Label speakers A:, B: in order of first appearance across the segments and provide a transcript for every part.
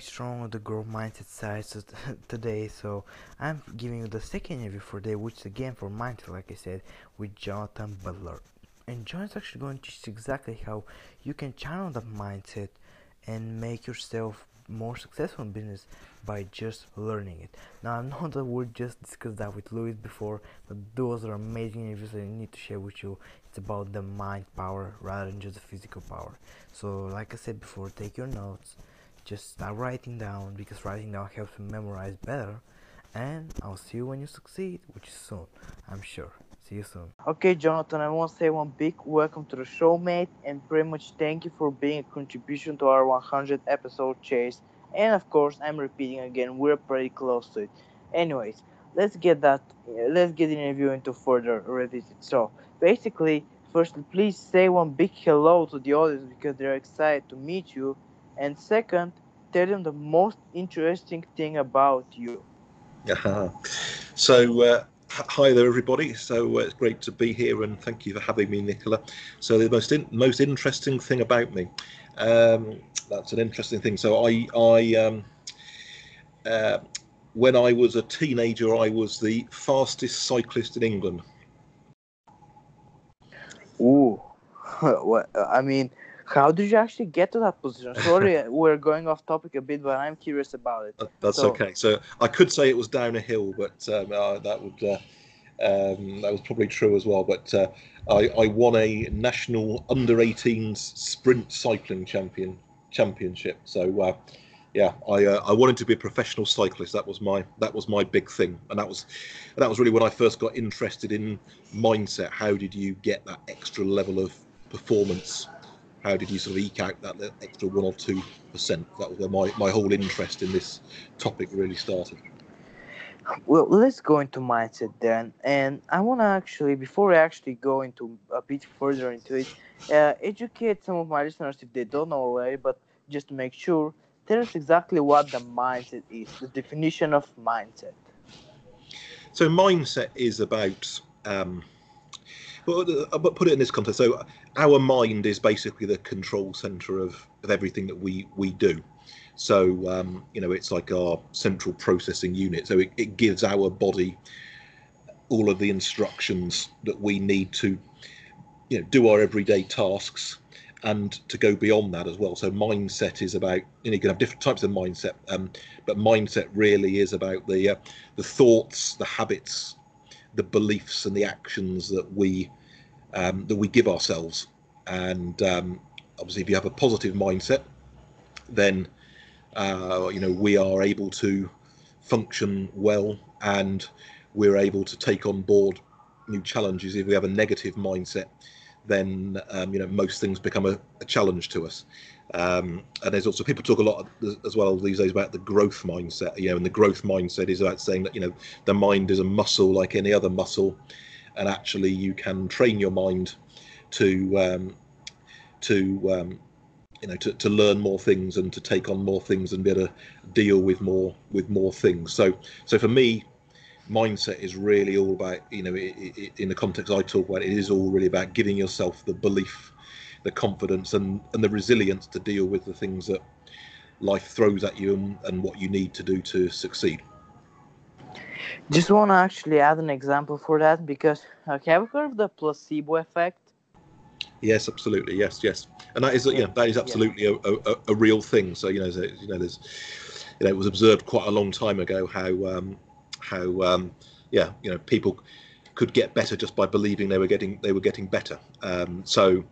A: going strong on the growth mindset side so today. So I'm giving you the second interview for today, which is again for mindset, like I said, with Jonathan Butler. And Jonathan's actually going to teach exactly how you can channel that mindset and make yourself more successful in business by just learning it. Now I know that we just discussed that with Louis before, but those are amazing interviews I need to share with you. It's about the mind power rather than just the physical power. So like I said before, take your notes, just start writing down because writing down helps you memorize better. And I'll see you when you succeed, which is soon, I'm sure. See you soon. Okay, Jonathan, I want to say one big welcome to the show, mate, and pretty much thank you for being a contribution to our 100 episode chase. And of course, I'm repeating again, we're pretty close to it. Anyways, let's get that, let's get the interview into further revisit. So, basically, first, please say one big hello to the audience because they're excited to meet you. And second, tell them the most interesting thing about you.
B: Uh-huh. So, uh, hi there, everybody. So uh, it's great to be here, and thank you for having me, Nicola. So the most in, most interesting thing about me, um, that's an interesting thing. So I I um, uh, when I was a teenager, I was the fastest cyclist in England.
A: Ooh, what I mean. How did you actually get to that position? Sorry, we're going off topic a bit, but I'm curious about it.
B: That's so, okay. So I could say it was down a hill, but um, uh, that would uh, um, that was probably true as well. But uh, I, I, won a national under 18s sprint cycling champion championship. So uh, yeah, I uh, I wanted to be a professional cyclist. That was my that was my big thing, and that was that was really when I first got interested in mindset. How did you get that extra level of performance how did you sort of eke out that extra one or two percent? That was where my, my whole interest in this topic really started.
A: Well, let's go into mindset then, and I want to actually, before I actually go into a bit further into it, uh, educate some of my listeners if they don't know already, but just to make sure, tell us exactly what the mindset is, the definition of mindset.
B: So, mindset is about um, but, but put it in this context. So our mind is basically the control center of, of everything that we we do. So um, you know, it's like our central processing unit. So it, it gives our body all of the instructions that we need to you know do our everyday tasks and to go beyond that as well. So mindset is about you know you can have different types of mindset, um, but mindset really is about the uh, the thoughts, the habits, the beliefs, and the actions that we um, that we give ourselves. And um, obviously, if you have a positive mindset, then uh, you know we are able to function well, and we're able to take on board new challenges. If we have a negative mindset, then um, you know most things become a, a challenge to us. Um, and there's also people talk a lot as well these days about the growth mindset. You know, and the growth mindset is about saying that you know the mind is a muscle like any other muscle, and actually you can train your mind to um, to um, you know to, to learn more things and to take on more things and be able to deal with more with more things. So so for me mindset is really all about you know it, it, in the context i talk about it is all really about giving yourself the belief the confidence and and the resilience to deal with the things that life throws at you and, and what you need to do to succeed
A: just want to actually add an example for that because okay, have you heard of the placebo effect?
B: Yes, absolutely. Yes, yes, and that is yeah, that is absolutely yeah. a, a, a, real thing. So you know, you know, there's you know, it was observed quite a long time ago how um, how um, yeah, you know, people could get better just by believing they were getting they were getting better. Um, so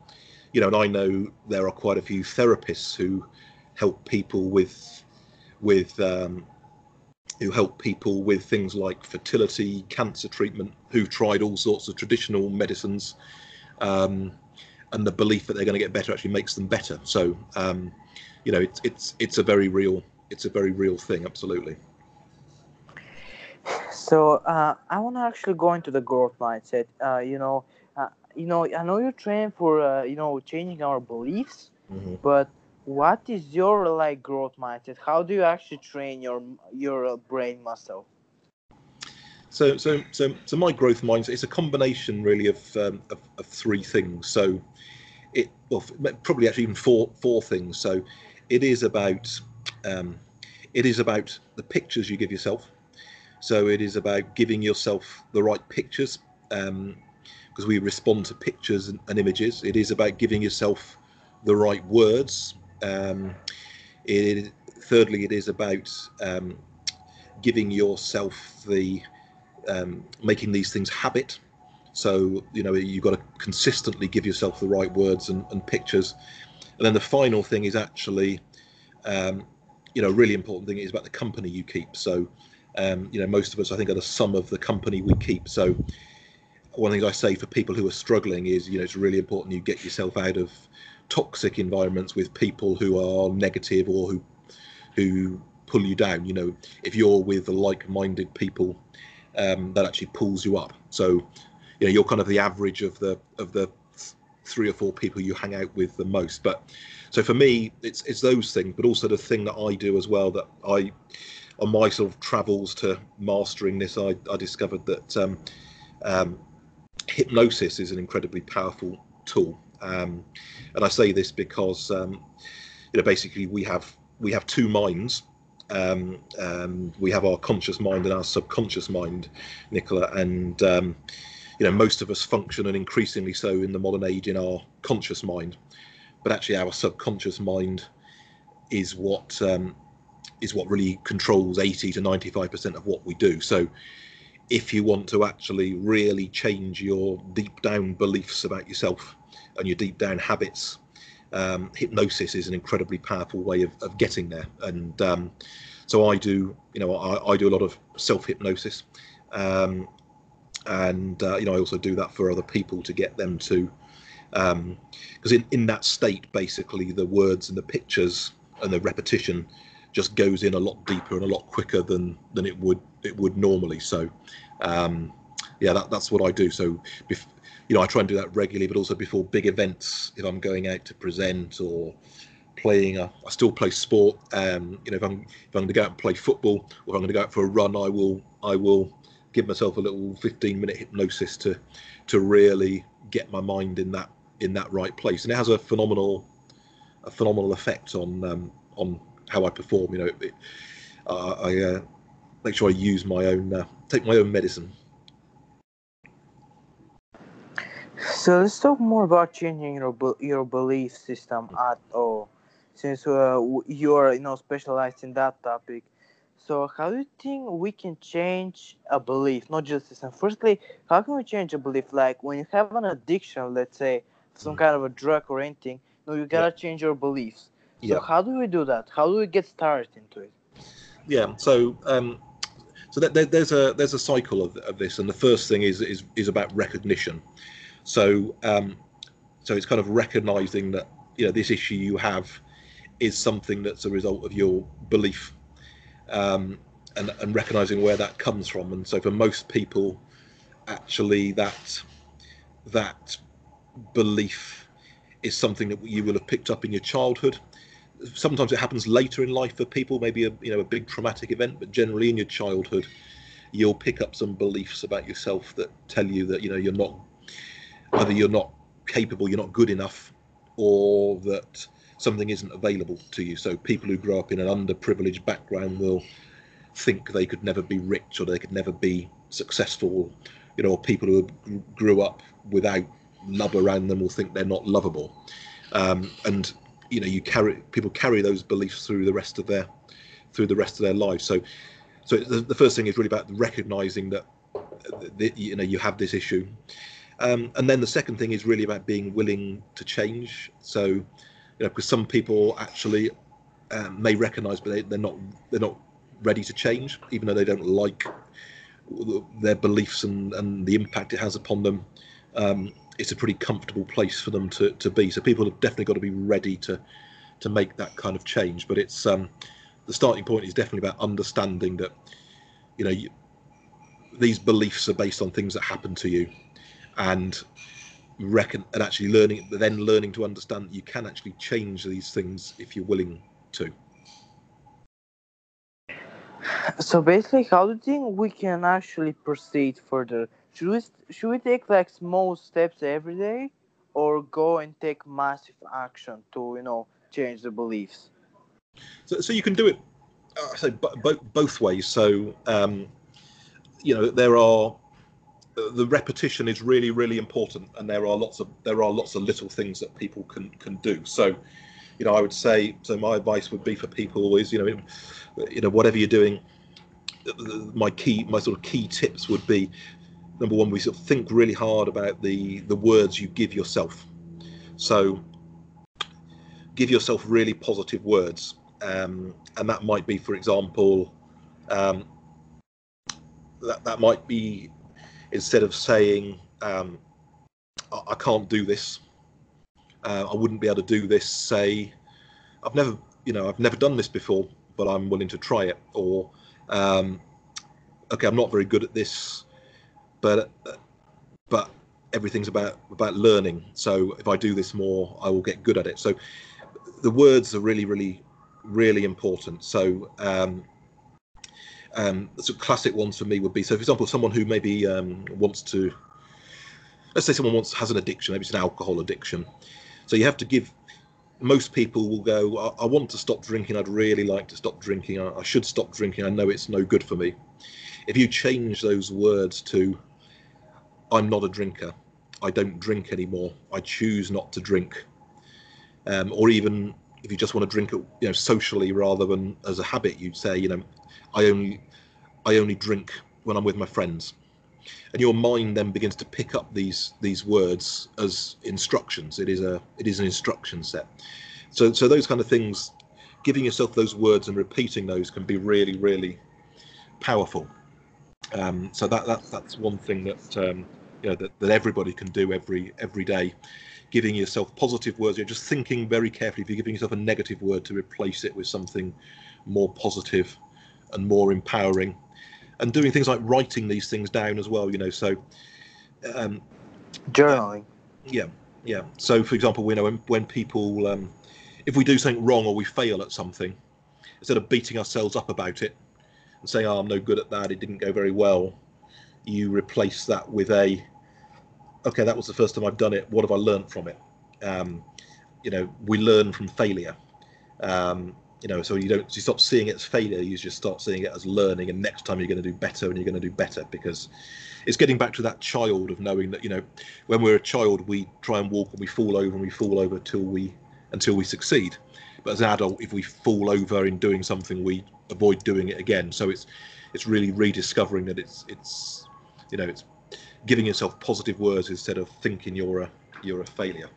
B: you know, and I know there are quite a few therapists who help people with with um, who help people with things like fertility, cancer treatment, who've tried all sorts of traditional medicines, um, and the belief that they're going to get better actually makes them better. So, um, you know, it's it's it's a very real it's a very real thing, absolutely.
A: So uh, I want to actually go into the growth mindset. Uh, you know, uh, you know, I know you're trained for uh, you know changing our beliefs, mm-hmm. but what is your like growth mindset how do you actually train your your uh, brain muscle
B: so so so so my growth mindset is a combination really of, um, of, of three things so it well probably actually even four four things so it is about um, it is about the pictures you give yourself. So it is about giving yourself the right pictures because um, we respond to pictures and, and, images. It is about giving yourself the right words. Um, it, thirdly, it is about um, giving yourself the um, making these things habit. So you know you've got to consistently give yourself the right words and, and pictures. And then the final thing is actually, um, you know, really important thing is about the company you keep. So um, you know, most of us, I think, are the sum of the company we keep. So, one things I say for people who are struggling is, you know, it's really important you get yourself out of toxic environments with people who are negative or who who pull you down. You know, if you're with like-minded people, um, that actually pulls you up. So, you know, you're kind of the average of the of the three or four people you hang out with the most. But so for me, it's it's those things, but also the thing that I do as well that I on my sort of travels to mastering this, I, I discovered that um, um, hypnosis is an incredibly powerful tool. Um, and I say this because um, you know basically we have we have two minds. Um, um, we have our conscious mind and our subconscious mind, Nicola, and you know most of us function and increasingly so in the modern age in our conscious mind, but actually our subconscious mind is what um, is what really controls 80 to 95% of what we do. So if you want to actually really change your deep down beliefs about yourself and your deep down habits, um, hypnosis is an incredibly powerful way of, of getting there. And um, so I do, you know, I, I do a lot of self hypnosis. Um, and, uh, you know, I also do that for other people to get them to, because um, in, in that state, basically, the words and the pictures and the repetition just goes in a lot deeper and a lot quicker than than it would it would normally. So, um, yeah, that, that's what I do. So, bef- you know, I try and do that regularly, but also before big events, if I'm going out to present or playing, a, I still play sport. Um, you know, if I'm if I'm going to go out and play football or if I'm going to go out for a run, I will I will give myself a little 15 minute hypnosis to to really get my mind in that in that right place, and it has a phenomenal a phenomenal effect on um, on how I perform. You know, it, uh, I uh, make sure I use my own, uh, take my own medicine.
A: So let's talk more about changing your your belief system at all, since uh, you are you know specialized in that topic. So how do you think we can change a belief, not just system? Firstly, how can we change a belief? Like when you have an addiction, let's say some mm. kind of a drug or anything, you know, you gotta yeah. change your beliefs. So yeah. how do we do that? How do we get started into it?
B: Yeah. So um, so that, there's a there's a cycle of, of this, and the first thing is is is about recognition. So um, so it's kind of recognizing that you know this issue you have is something that's a result of your belief, um, and and recognizing where that comes from. And so for most people, actually that that belief is something that you will have picked up in your childhood sometimes it happens later in life for people, maybe a you know a big traumatic event, but generally in your childhood, you'll pick up some beliefs about yourself that tell you that you know you're not either you're not capable, you're not good enough, or that something isn't available to you. So people who grow up in an underprivileged background will think they could never be rich or they could never be successful. You know, people who grew up without love around them will think they're not lovable. Um, and you know you carry people carry those beliefs through the rest of their through the rest of their lives so so the, the first thing is really about recognizing that, that you know you have this issue um, and then the second thing is really about being willing to change so you know because some people actually um, may recognize but they, they're not they're not ready to change even though they don't like their beliefs and, and the impact it has upon them um, it's a pretty comfortable place for them to, to be. So people have definitely got to be ready to to make that kind of change. But it's um, the starting point is definitely about understanding that you know you, these beliefs are based on things that happen to you, and reckon and actually learning then learning to understand that you can actually change these things if you're willing to.
A: So basically, how do you think we can actually proceed further? should we should we take like small steps every day or go and take massive action to you know change the beliefs
B: so, so you can do it I say bo- both ways. So um, you know there are the repetition is really really important, and there are lots of there are lots of little things that people can can do. So you know I would say so. My advice would be for people is you know you know whatever you're doing. My key my sort of key tips would be number one we sort of think really hard about the the words you give yourself. So give yourself really positive words um, and that might be, for example, um, that that might be instead of saying um, I, I, can't do this, uh, I wouldn't be able to do this. Say I've never, you know, I've never done this before, but I'm willing to try it. Or um, okay, I'm not very good at this, but but everything's about about learning. So if I do this more, I will get good at it. So the words are really really really important. So, um, um, so classic ones for me would be so, for example, someone who maybe um, wants to, let's say someone wants has an addiction, maybe it's an alcohol addiction. So you have to give. Most people will go, I, I want to stop drinking. I'd really like to stop drinking. I, I should stop drinking. I know it's no good for me. If you change those words to, I'm not a drinker. I don't drink anymore. I choose not to drink. Um, or even if you just want to drink it, you know, socially rather than as a habit, you'd say, you know, I only, I only drink when I'm with my friends, and your mind then begins to pick up these these words as instructions. It is a it is an instruction set. So so those kind of things, giving yourself those words and repeating those can be really really powerful. Um, so that that that's one thing that um, you know that, that everybody can do every every day giving yourself positive words. You're just thinking very carefully. If you're giving yourself a negative word, to replace it with something more positive and more empowering, and doing things like writing these things down as well. You know, so um,
A: journaling.
B: Yeah, yeah. So, for example, we know when, when people, um, if we do something wrong or we fail at something, instead of beating ourselves up about it and saying, "Oh, I'm no good at that. It didn't go very well," you replace that with a okay, that was the first time I've done it. What have I learned from it? Um, you know, we learn from failure. Um, you know, so you don't you stop seeing it as failure. You just start seeing it as learning. And next time you're going to do better, and you're going to do better because it's getting back to that child of knowing that you know, when we're a child, we try and walk and we fall over and we fall over till we until we succeed. But as an adult, if we fall over in doing something, we avoid doing it again. So it's it's really rediscovering that it's it's you know it's giving yourself positive words instead of thinking you're a you're a failure.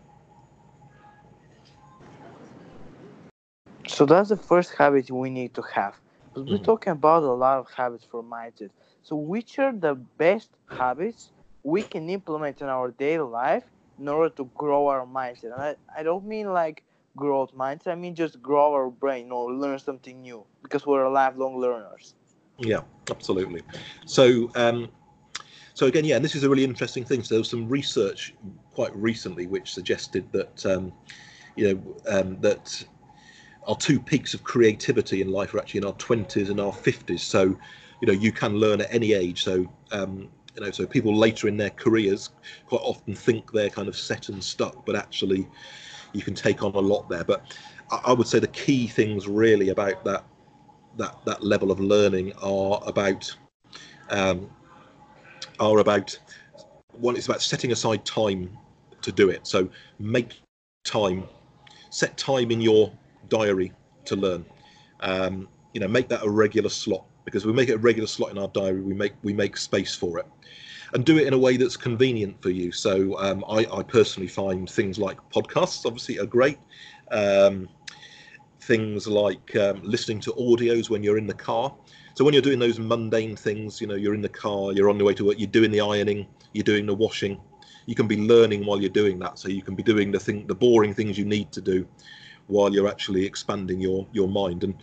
A: So that's the first habit we need to have. But we're mm. talking about a lot of habits for mindset. So which are the best habits we can implement in our daily life in order to grow our mindset? And I, I don't mean like growth mindset, I mean just grow our brain or learn something new because we're lifelong learners.
B: Yeah, absolutely. So um, so again, yeah, and this is a really interesting thing. So there was some research quite recently which suggested that um, you know um, that our two peaks of creativity in life are actually in our 20s and our 50s. So you know you can learn at any age. So um, you know so people later in their careers quite often think they're kind of set and stuck, but actually you can take on a lot there. But I, I would say the key things really about that that that level of learning are about um, are about one it's about setting aside time to do it so make time set time in your diary to learn. Um, you know make that a regular slot because we make it a regular slot in our diary. We make we make space for it and do it in a way that's convenient for you. So um, I, I, personally find things like podcasts obviously are great. Um, things like um, listening to audios when you're in the car. So when you're doing those mundane things, you know, you're in the car, you're on the way to work, you're doing the ironing, you're doing the washing, you can be learning while you're doing that. So you can be doing the thing, the boring things you need to do, while you're actually expanding your your mind. And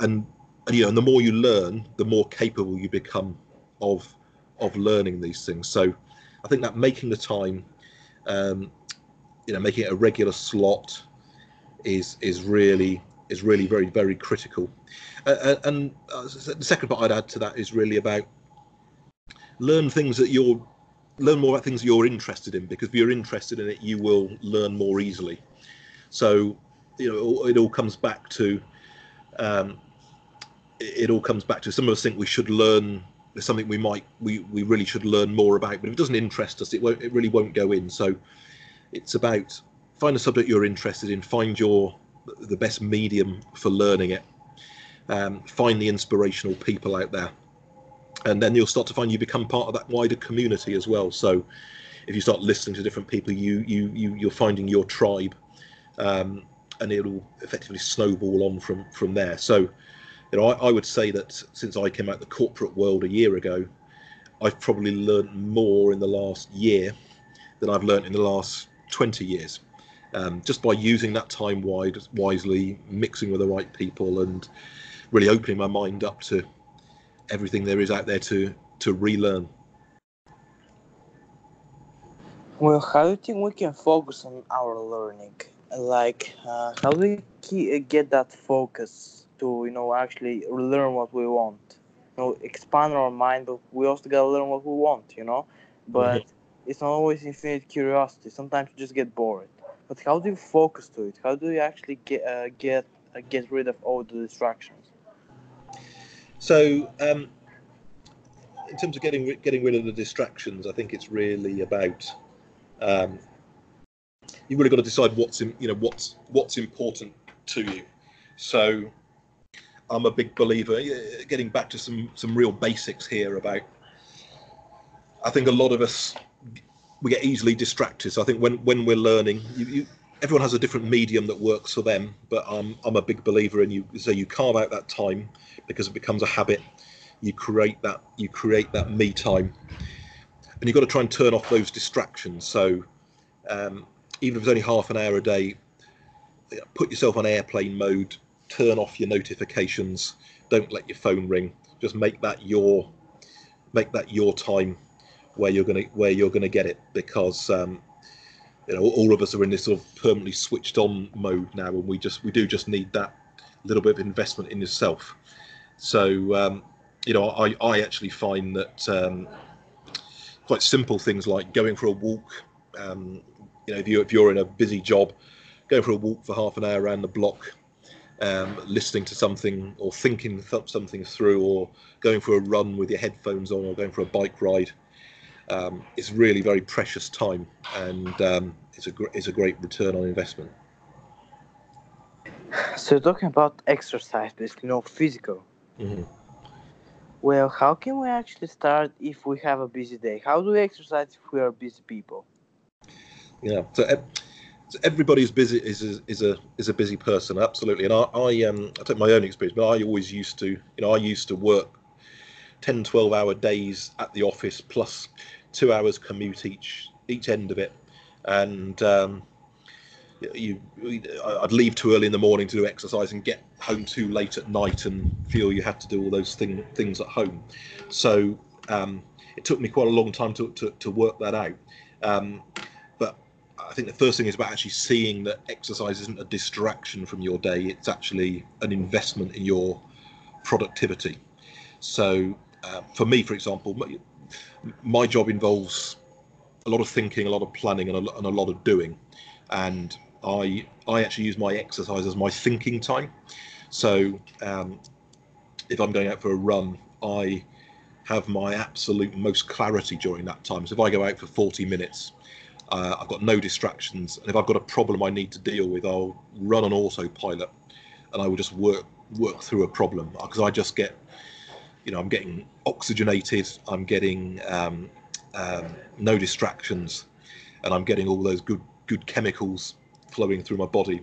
B: and, you know, and the more you learn, the more capable you become of of learning these things. So I think that making the time, um, you know, making it a regular slot is is really is really very very critical. Uh and uh, the second part I'd add to that is really about learn things that you're learn more about things you're interested in because if you're interested in it, you will learn more easily. So you know it all comes back to um, it, all comes back to some of us think we should learn something we might we, we really should learn more about but if it doesn't interest us it won't it really won't go in. So it's about find a subject you're interested in find your the best medium for learning it um, find the inspirational people out there and then you'll start to find you become part of that wider community as well. So if you start listening to different people you you, you you're finding your tribe um, and it'll effectively snowball on from from there so you know, I, I, would say that since I came out the corporate world a year ago, I've probably learned more in the last year than I've learned in the last 20 years. Um, just by using that time wide, wisely, mixing with the right people, and really opening my mind up to everything there is out there to to relearn.
C: Well, how do you think we can focus on our learning? Like, uh, how do we get that focus to you know actually learn what we want? You know expand our mind but we also gotta learn what we want you know? But mm-hmm. it's not always infinite curiosity. Sometimes you just get bored. But how do you focus to it? How do you actually get uh, get uh, get rid of all the distractions?
B: So um, in terms of getting getting rid of the distractions i think it's really about um, you've really got to decide what's in, you know what's what's important to you so I'm a big believer. Getting back to some some real basics here about, I think a lot of us we get easily distracted. So I think when when we're learning, you, you, everyone has a different medium that works for them. But I'm I'm a big believer in you. So you carve out that time because it becomes a habit. You create that you create that me time, and you've got to try and turn off those distractions. So um, even if it's only half an hour a day, put yourself on airplane mode turn off your notifications don't let your phone ring. Just make that your make that your time where you're to where you're to get it because um, you know all of us are in this sort of permanently switched on mode now and we just we do just need that little bit of investment in yourself. So um, you know i i actually find that um, quite simple things like going for a walk um, you know if you if you're in a busy job go for a walk for half an hour around the block um, listening to something or thinking th- something through or going for a run with your headphones on or going for a bike ride. Um, it's really very precious time and um, it's a gr- it's a great return on investment.
C: So talking about exercise basically no physical. Mm-hmm. well how can we actually start if we have a busy day? How do we exercise if we are busy people
B: yeah so uh, everybody is busy is a, is a is a busy person absolutely. And I, I um I take my own experience but I always used to you know I used to work 10 12 hour days at the office plus two hours commute each each end of it. And um you I'd leave too early in the morning to do exercise and get home too late at night and feel you had to do all those thing, things at home. So um, it took me quite a long time to, to, to work that out. Um, I think the first thing is about actually seeing that exercise isn't a distraction from your day. It's actually an investment in your productivity. So, uh, for me, for example, my, my, job involves a lot of thinking, a lot of planning, and a, and a lot of doing. And I I actually use my exercise as my thinking time. So, um, if I'm going out for a run, I have my absolute most clarity during that time. So if I go out for 40 minutes, uh, I've got no distractions, and if I've got a problem I need to deal with, I'll run on autopilot, and I will just work work through a problem because I just get, you know, I'm getting oxygenated, I'm getting um, um, no distractions, and I'm getting all those good good chemicals flowing through my body,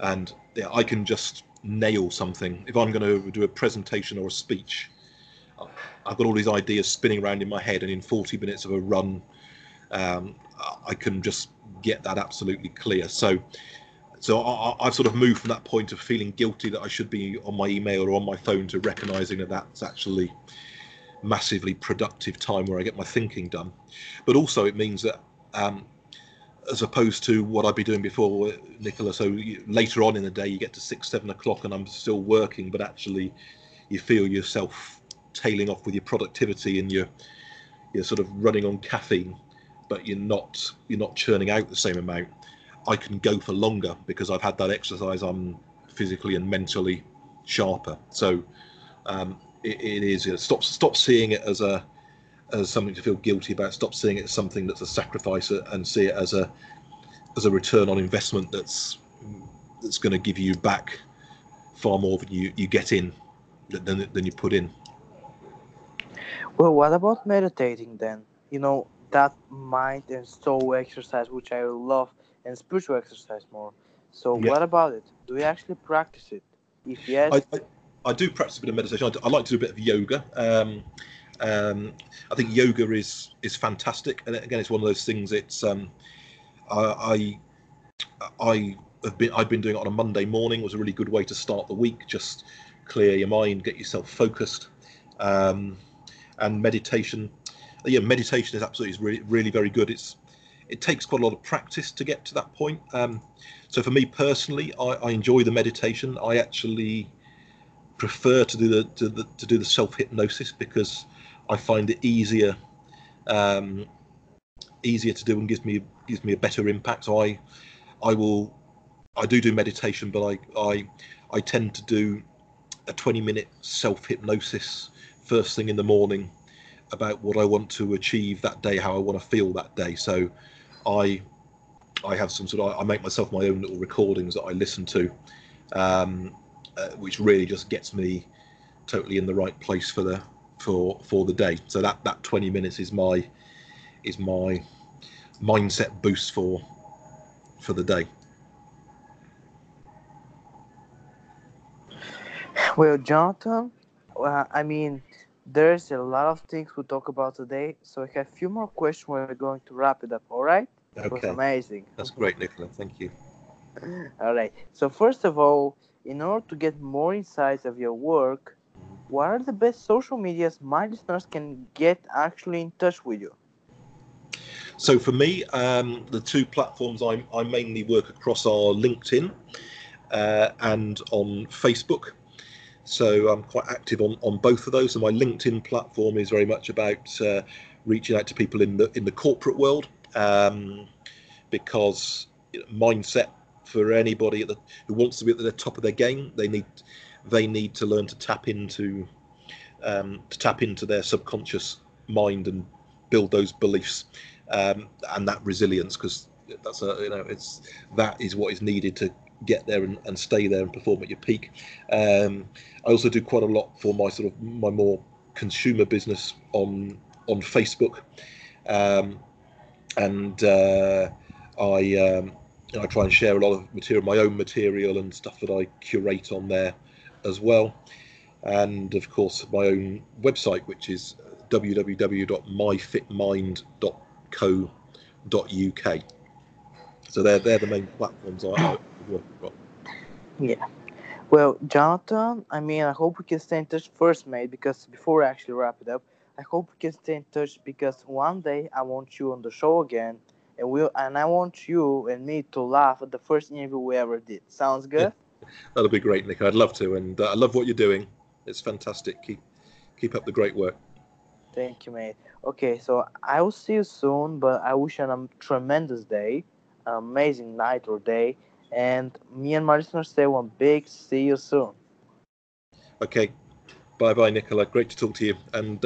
B: and yeah, I can just nail something. If I'm going to do a presentation or a speech, I've got all these ideas spinning around in my head, and in 40 minutes of a run, um, I can just get that absolutely clear. So, so I, have sort of moved from that point of feeling guilty that I should be on my email or on my phone to recognizing that that's actually massively productive time where I get my thinking done. But also, it means that um, as opposed to what I'd be doing before, Nicola. So you, later on in the day, you get to six, seven o'clock, and I'm still working, but actually, you feel yourself tailing off with your productivity and you're you're sort of running on caffeine but you're not you're not churning out the same amount. I can go for longer because I've had that exercise. I'm physically and mentally sharper. So Um, it, it is. You know, stop stop seeing it as a as something to feel guilty about. Stop seeing it as something that's a sacrifice, and see it as a as a return on investment that's that's going to give you back far more than you you get in than than you put in.
A: Well, what about meditating then? You know, that mind and soul exercise, which I love, and spiritual exercise more. So,
B: Yeah.
A: what about it? Do you actually practice it? If yes,
B: I, I, I do practice a bit of meditation. I, do- I like to do a bit of yoga. Um, um, I think yoga is is fantastic, and again, it's one of those things. It's um, I, I I have been I've been doing it on a Monday morning. It was a really good way to start the week. Just clear your mind, get yourself focused, um, and meditation. Yeah, meditation is absolutely really really very good. It's it takes quite a lot of practice to get to that point. Um, so for me personally, I, I enjoy the meditation. I actually prefer to do the to, the, to do the self hypnosis because I find it easier um, easier to do and gives me gives me a better impact. So I I will I do do meditation, but I I I tend to do a 20 minute self hypnosis first thing in the morning about what I want to achieve that day, how I want to feel that day. So I I have some sort of I make myself my own little recordings that I listen to, um, uh, which really just gets me totally in the right place for the for for the day. So that that 20 minutes is my is my mindset boost for for the day.
A: well, Jonathan, well, I mean, there's a lot of things we talk about today. So, I have a few more questions. We're going to wrap it up. All right? It was
B: Okay,
A: amazing.
B: that's great, Nicola. Thank you.
A: All right. So first of all, in order to get more insights of your work, what are the best social medias my listeners can get actually in touch with you?
B: So for me, um, the two platforms I, I mainly work across are LinkedIn uh, and on Facebook. So I'm quite active on, on both of those. And my LinkedIn platform is very much about uh, reaching out to people in the in the corporate world um, because you know, mindset for anybody the, who wants to be at the top of their game, they need they need to learn to tap into um, to tap into their subconscious mind and build those beliefs um, and that resilience because that's a you know it's that is what is needed to get there and, and stay there and perform at your peak. Um, I also do quite a lot for my sort of my more consumer business on on Facebook, um, and uh, I um, I try and share a lot of material, my own material and stuff that I curate on there as well, and of course my own website, which is www.myfitmind.co.uk. So they're they're the main platforms I, On.
A: Well, Jonathan, I mean, I hope we can stay in touch first, mate, because before I actually wrap it up, I hope we can stay in touch because one day I want you on the show again, and we will and I want you and me to laugh at the first interview we ever did. Sounds good?
B: That'll be great, Nick. I'd love to, and uh, I love what you're doing. It's fantastic. Keep keep up the great work.
A: Thank you, mate. Okay, so I will see you soon, but I wish you a tremendous day, an amazing night or day, and me and my listeners say one big see you soon.
B: Okay. Bye bye, Nicola. Great to talk to you. And uh,